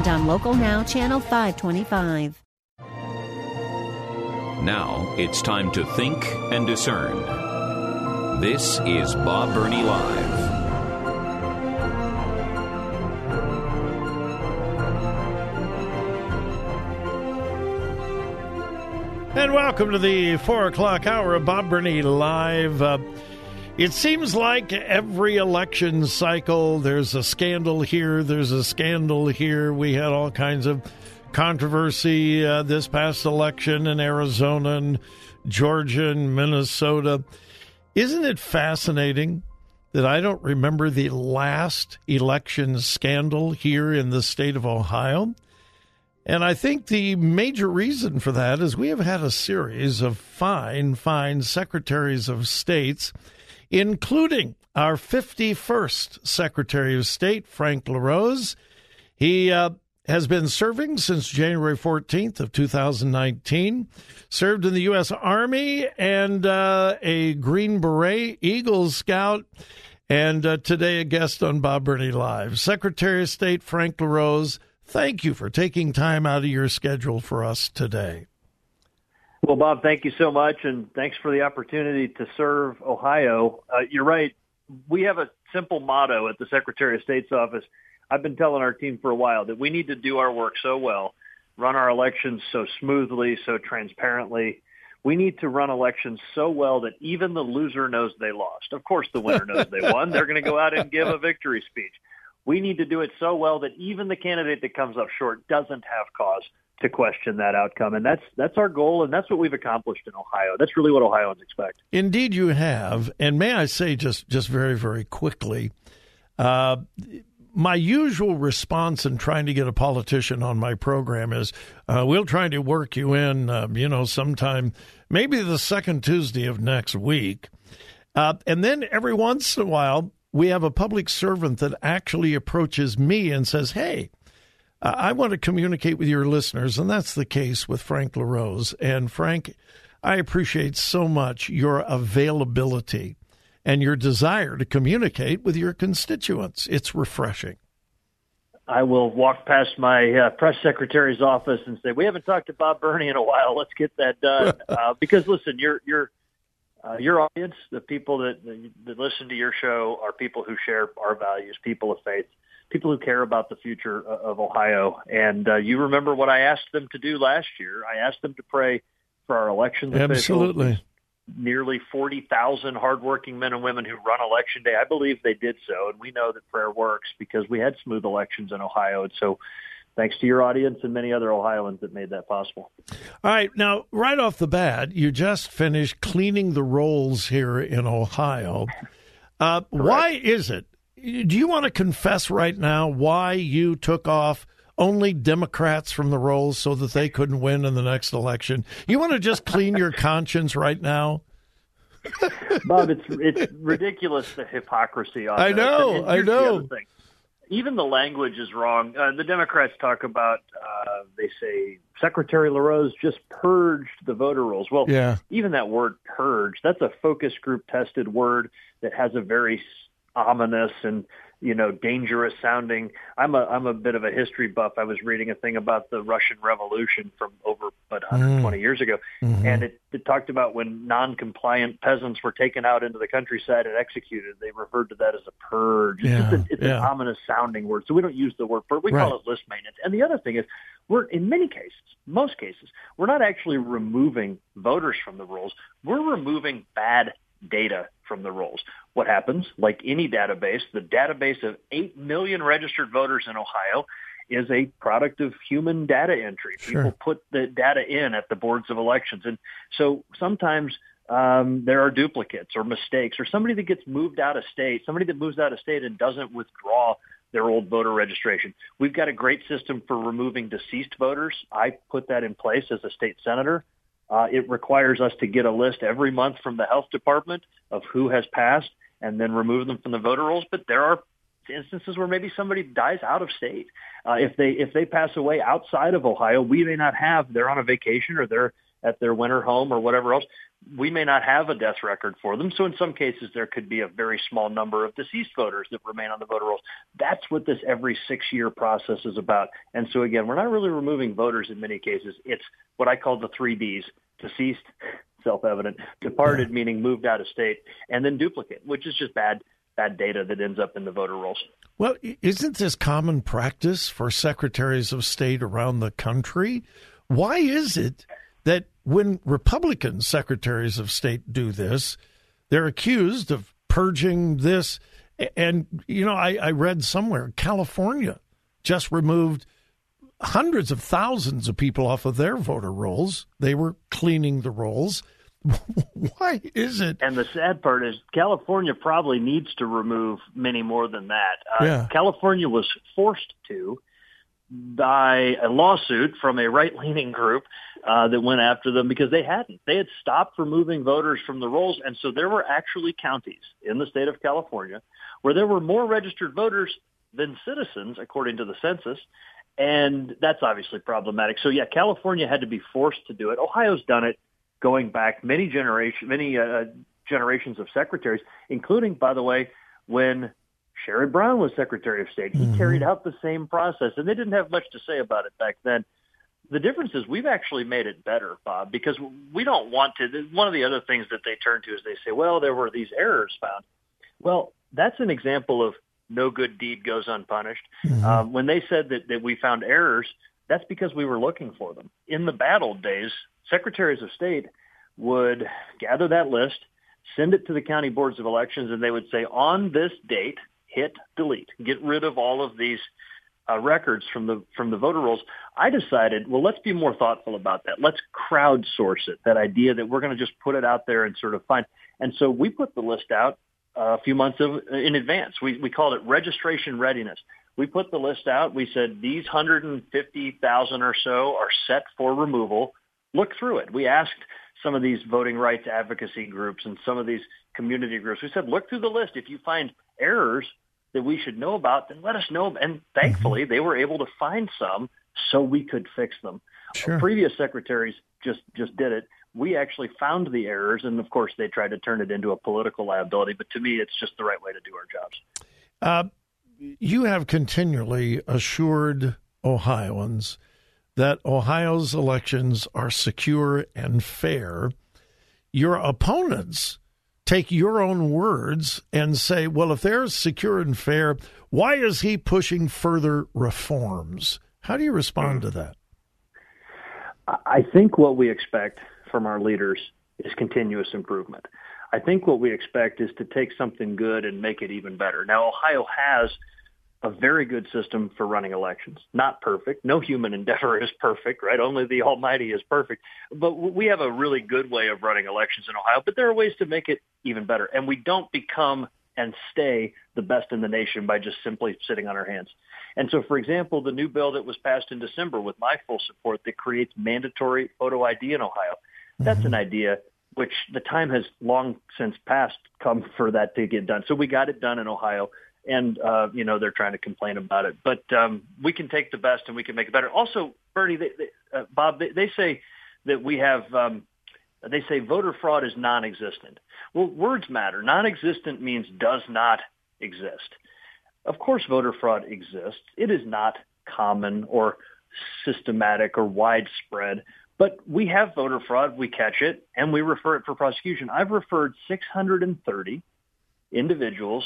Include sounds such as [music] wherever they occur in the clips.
and on Local Now, Channel 525. Now it's time to think and discern. This is Bob Burney Live. And welcome to the four o'clock hour of Bob Burney Live. Uh, it seems like every election cycle, there's a scandal here, there's a scandal here. We had all kinds of controversy uh, this past election in Arizona and Georgia and Minnesota. Isn't it fascinating that I don't remember the last election scandal here in the state of Ohio? And I think the major reason for that is we have had a series of fine, fine secretaries of states, including our 51st Secretary of State, Frank LaRose. He uh, has been serving since January 14th of 2019, served in the U.S. Army and uh, a Green Beret, Eagle Scout, and uh, today a guest on Bob Burney Live. Secretary of State Frank LaRose Thank you for taking time out of your schedule for us today. Well, Bob, thank you so much, and thanks for the opportunity to serve Ohio. Uh, you're right. We have a simple motto at the Secretary of State's office. I've been telling our team for a while that we need to do our work so well, run our elections so smoothly, so transparently. We need to run elections so well that even the loser knows they lost. Of course, the winner knows they won. They're going to go out and give a victory speech. We need to do it so well that even the candidate that comes up short doesn't have cause to question that outcome. And that's that's our goal, and that's what we've accomplished in Ohio. That's really what Ohioans expect. Indeed, you have. And may I say, just just very very quickly, uh, my usual response in trying to get a politician on my program is, uh, "We'll try to work you in, uh, you know, sometime, maybe the second Tuesday of next week." Uh, and then every once in a while, we have a public servant that actually approaches me and says, Hey, I want to communicate with your listeners. And that's the case with Frank LaRose. And Frank, I appreciate so much your availability and your desire to communicate with your constituents. It's refreshing. I will walk past my uh, press secretary's office and say, "We haven't talked to Bob Burney in a while. Let's get that done." [laughs] uh, because listen, you're you're uh, your audience, the people that, that listen to your show, are people who share our values, people of faith, people who care about the future of Ohio. And uh, you remember what I asked them to do last year? I asked them to pray for our elections Absolutely. officials. Nearly 40,000 hardworking men and women who run election day. I believe they did so, and we know that prayer works because we had smooth elections in Ohio. And so thanks to your audience and many other Ohioans that made that possible. All right. Now, right off the bat, you just finished cleaning the rolls here in Ohio. Uh, why is it? Do you want to confess right now why you took off only Democrats from the rolls so that they couldn't win in the next election? You want to just clean your [laughs] conscience right now? Bob, it's it's ridiculous the hypocrisy on I know, I know even the language is wrong. Uh, the Democrats talk about, uh, they say Secretary LaRose just purged the voter rolls. Well, yeah. even that word purge, that's a focus group tested word that has a very ominous and you know, dangerous sounding. I'm a I'm a bit of a history buff. I was reading a thing about the Russian Revolution from over but 120 mm. years ago, mm-hmm. and it, it talked about when non-compliant peasants were taken out into the countryside and executed. They referred to that as a purge. Yeah, it's, a, it's yeah. an ominous sounding word, so we don't use the word purge. We right. call it list maintenance. And the other thing is, we're in many cases, most cases, we're not actually removing voters from the rolls. We're removing bad data from the rolls. What happens, like any database, the database of 8 million registered voters in Ohio is a product of human data entry. Sure. People put the data in at the boards of elections. And so sometimes um, there are duplicates or mistakes or somebody that gets moved out of state, somebody that moves out of state and doesn't withdraw their old voter registration. We've got a great system for removing deceased voters. I put that in place as a state senator. Uh, it requires us to get a list every month from the health department of who has passed and then remove them from the voter rolls. But there are instances where maybe somebody dies out of state. Uh, if they if they pass away outside of Ohio, we may not have. They're on a vacation or they're at their winter home or whatever else. We may not have a death record for them. So in some cases, there could be a very small number of deceased voters that remain on the voter rolls. That's what this every six-year process is about. And so again, we're not really removing voters in many cases. It's what I call the three Ds: deceased, self-evident, departed, meaning moved out of state, and then duplicate, which is just bad bad data that ends up in the voter rolls. Well, isn't this common practice for secretaries of state around the country? Why is it that when Republican secretaries of state do this, they're accused of purging this? And, you know, I, I read somewhere California just removed hundreds of thousands of people off of their voter rolls. They were cleaning the rolls. [laughs] Why is it? And the sad part is California probably needs to remove many more than that. Uh, yeah. California was forced to by a lawsuit from a right-leaning group uh, that went after them because they hadn't. They had stopped removing voters from the rolls, and so there were actually counties in the state of California where there were more registered voters than citizens, according to the census, and that's obviously problematic. So yeah, California had to be forced to do it. Ohio's done it going back many generation, many uh, generations of secretaries, including, by the way, when Sherrod Brown was Secretary of State. He mm-hmm. carried out the same process, and they didn't have much to say about it back then. The difference is we've actually made it better, Bob, because we don't want to. One of the other things that they turn to is they say, well, there were these errors found. Well, that's an example of no good deed goes unpunished. Mm-hmm. Um, when they said that, that we found errors, that's because we were looking for them. In the bad old days, secretaries of state would gather that list, send it to the county boards of elections, and they would say, on this date, hit delete, get rid of all of these uh, records from the from the voter rolls. I decided, well, let's be more thoughtful about that. Let's crowdsource it. That idea that we're going to just put it out there and sort of find. And so we put the list out uh, a few months of, in advance. We we called it registration readiness. We put the list out. We said these 150,000 or so are set for removal look through it. We asked some of these voting rights advocacy groups and some of these community groups. We said, look through the list. If you find errors that we should know about, then let us know. And thankfully, mm-hmm. they were able to find some so we could fix them. Sure. Previous secretaries just just did it. We actually found the errors, and of course, they tried to turn it into a political liability. But to me, it's just the right way to do our jobs. Uh, you have continually assured Ohioans that Ohio's elections are secure and fair, your opponents take your own words and say, well, if they're secure and fair, why is he pushing further reforms? How do you respond to that? I think what we expect from our leaders is continuous improvement. I think what we expect is to take something good and make it even better. Now, Ohio has a very good system for running elections. Not perfect. No human [laughs] endeavor is perfect, right? Only the Almighty is perfect. But we have a really good way of running elections in Ohio, but there are ways to make it even better. And we don't become and stay the best in the nation by just simply sitting on our hands. And so, for example, the new bill that was passed in December with my full support that creates mandatory photo ID in Ohio, that's mm-hmm. an idea which the time has long since passed come for that to get done. So we got it done in Ohio and uh, you know they're trying to complain about it. But um, we can take the best and we can make it better. Also, Bernie, they, they, uh, Bob, they, they say that we have. Um, they say voter fraud is non-existent. Well, words matter. Non-existent means does not exist. Of course, voter fraud exists. It is not common or systematic or widespread, but we have voter fraud. We catch it and we refer it for prosecution. I've referred 630 individuals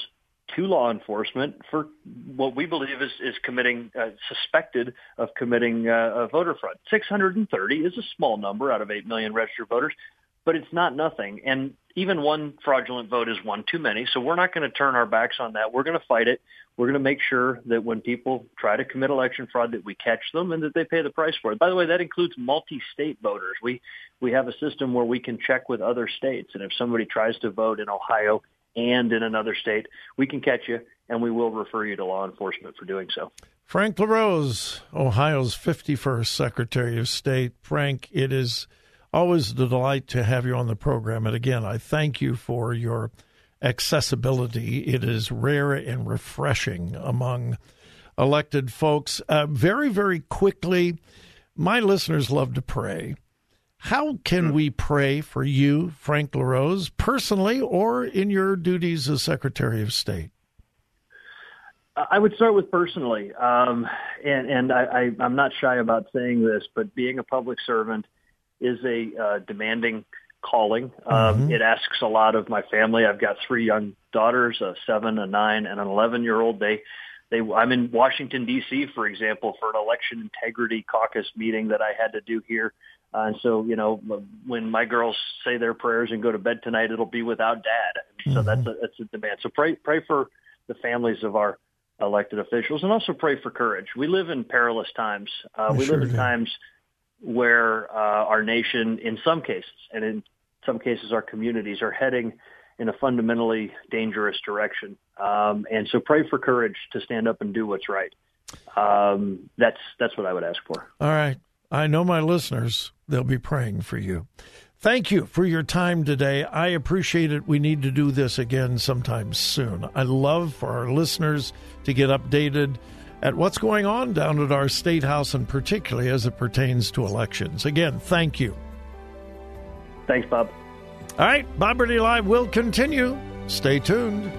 to law enforcement for what we believe is, is committing, uh, suspected of committing uh, voter fraud. 630 is a small number out of 8 million registered voters, but it's not nothing. And even one fraudulent vote is one too many. So we're not going to turn our backs on that. We're going to fight it. We're going to make sure that when people try to commit election fraud, that we catch them and that they pay the price for it. By the way, that includes multi-state voters. We we have a system where we can check with other states, and if somebody tries to vote in Ohio and in another state, we can catch you and we will refer you to law enforcement for doing so. Frank LaRose, Ohio's 51st Secretary of State. Frank, it is always a delight to have you on the program. And again, I thank you for your accessibility. It is rare and refreshing among elected folks. Uh, very, very quickly, my listeners love to pray. How can we pray for you, Frank LaRose, personally or in your duties as Secretary of State? I would start with personally, um, and, and I, am not shy about saying this, but being a public servant is a uh, demanding calling. Um, mm-hmm. It asks a lot of my family. I've got three young daughters, a seven, a nine, and an 11 year old. They, they, I'm in Washington D.C., for example, for an election integrity caucus meeting that I had to do here. Uh, and so, you know, when my girls say their prayers and go to bed tonight, it'll be without dad. So mm-hmm. that's a, that's a demand. So pray, pray for the families of our elected officials and also pray for courage. We live in perilous times. Uh, we sure live in do. times where uh, our nation, in some cases, and in some cases our communities, are heading in a fundamentally dangerous direction. Um, and so pray for courage to stand up and do what's right. Um, that's that's what I would ask for. All right. I know my listeners, they'll be praying for you. Thank you for your time today. I appreciate it. We need to do this again sometime soon. I love for our listeners to get updated at what's going on down at our state house and particularly as it pertains to elections. Again, thank you. Thanks, Bob. All right, Bob Burney Live will continue. Stay tuned.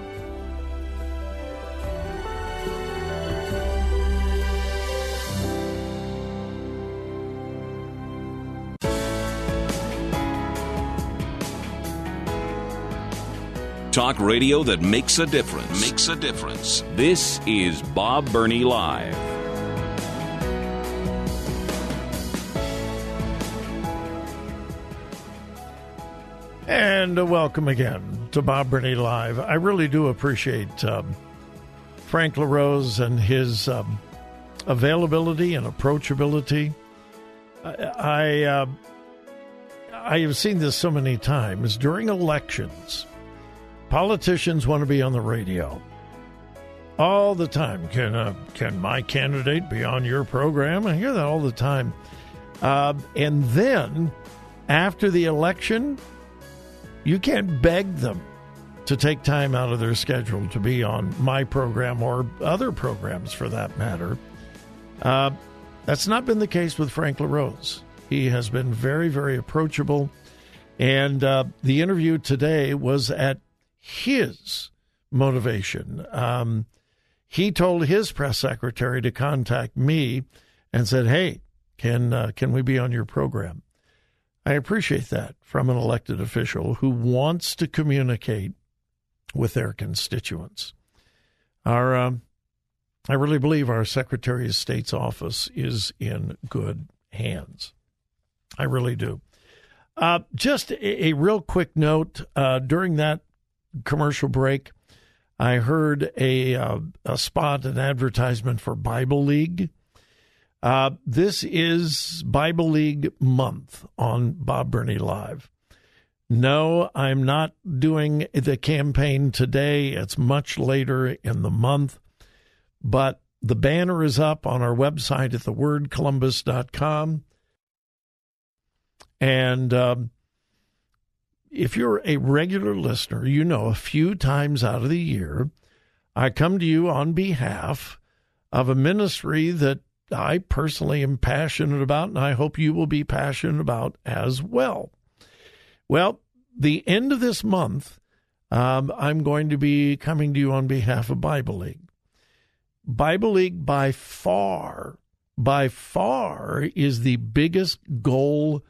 Talk radio that makes a difference. Makes a difference. This is Bob Burney Live. And welcome again to Bob Burney Live. I really do appreciate um, Frank LaRose and his um, availability and approachability. I I, uh, I have seen this so many times during elections Politicians want to be on the radio all the time. Can uh, can my candidate be on your program? I hear that all the time. Uh, and then after the election, you can't beg them to take time out of their schedule to be on my program or other programs for that matter. Uh, that's not been the case with Frank LaRose. He has been very, very approachable. And uh, the interview today was at his motivation. Um, he told his press secretary to contact me and said, "Hey, can uh, can we be on your program?" I appreciate that from an elected official who wants to communicate with their constituents. Our, um, I really believe our Secretary of State's office is in good hands. I really do. Uh, just a, a, real quick note uh, during that commercial break, I heard a, uh, a spot, an advertisement for Bible League. Uh, this is Bible League month on Bob Burney Live. No, I'm not doing the campaign today. It's much later in the month. But the banner is up on our website at thewordcolumbus.com. And um, if you're a regular listener, you know a few times out of the year, I come to you on behalf of a ministry that I personally am passionate about, and I hope you will be passionate about as well. Well, the end of this month, um, I'm going to be coming to you on behalf of Bible League. Bible League, by far, by far, is the biggest goal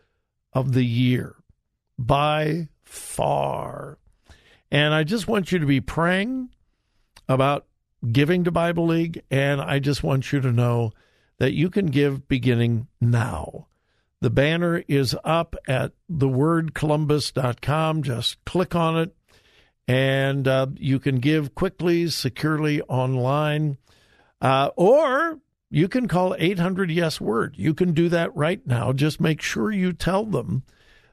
of the year. By far. And I just want you to be praying about giving to Bible League, and I just want you to know that you can give beginning now. The banner is up at thewordcolumbus.com. Just click on it, and uh, you can give quickly, securely online, uh, or you can call 800 Yes Word. You can do that right now. Just make sure you tell them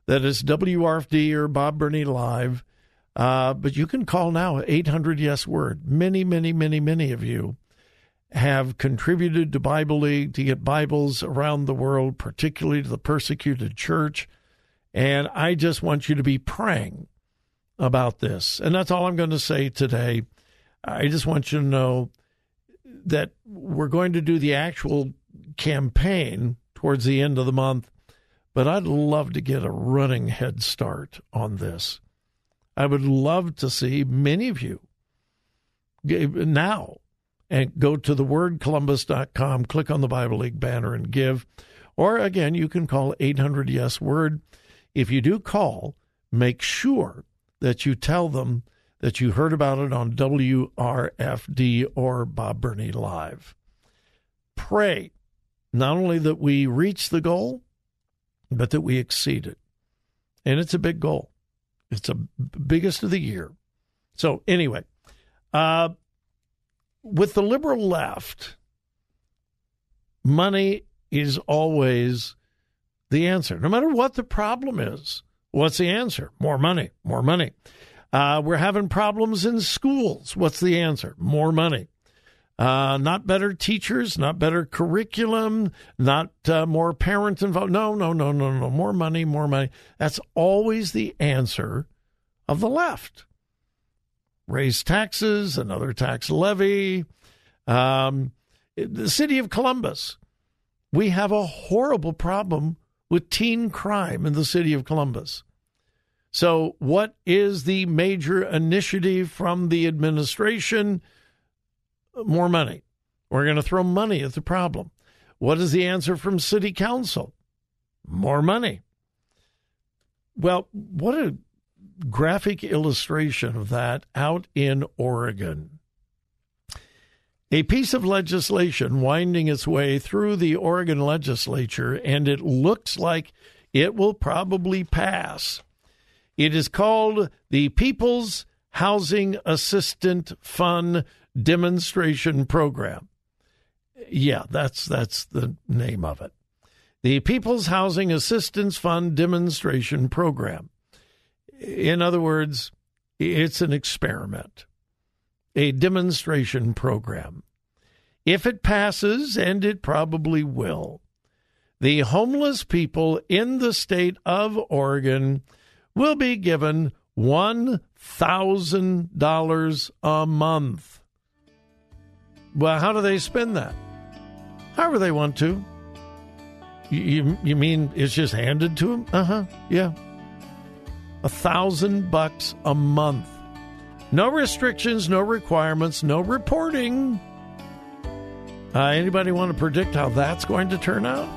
that is WRFD or Bob Burney Live. Uh, but you can call now 800 Yes Word. Many, many, many, many of you have contributed to Bible League to get Bibles around the world, particularly to the persecuted church. And I just want you to be praying about this. And that's all I'm going to say today. I just want you to know that we're going to do the actual campaign towards the end of the month, but I'd love to get a running head start on this. I would love to see many of you give now and go to thewordcolumbus.com, click on the Bible League banner and give. Or again, you can call 800 Yes Word. If you do call, make sure that you tell them that you heard about it on WRFD or Bob Burney Live. Pray not only that we reach the goal, but that we exceed it. And it's a big goal. It's the biggest of the year. So, anyway, uh, with the liberal left, money is always the answer. No matter what the problem is, what's the answer? More money, more money. Uh, we're having problems in schools. What's the answer? More money. Uh, not better teachers, not better curriculum, not uh, more parent involved. No, no, no, no, no. More money, more money. That's always the answer of the left. Raise taxes, another tax levy. Um, the city of Columbus, we have a horrible problem with teen crime in the city of Columbus. So, what is the major initiative from the administration? More money. We're going to throw money at the problem. What is the answer from city council? More money. Well, what a graphic illustration of that out in Oregon. A piece of legislation winding its way through the Oregon legislature, and it looks like it will probably pass. It is called the People's Housing Assistant Fund demonstration program. Yeah, that's that's the name of it. The People's Housing Assistance Fund demonstration program. In other words, it's an experiment, a demonstration program. If it passes, and it probably will, the homeless people in the state of Oregon will be given $1,000 a month. Well, how do they spend that? However they want to. You, you mean it's just handed to them? Uh huh. Yeah. A thousand bucks a month. No restrictions, no requirements, no reporting. Uh, anybody want to predict how that's going to turn out?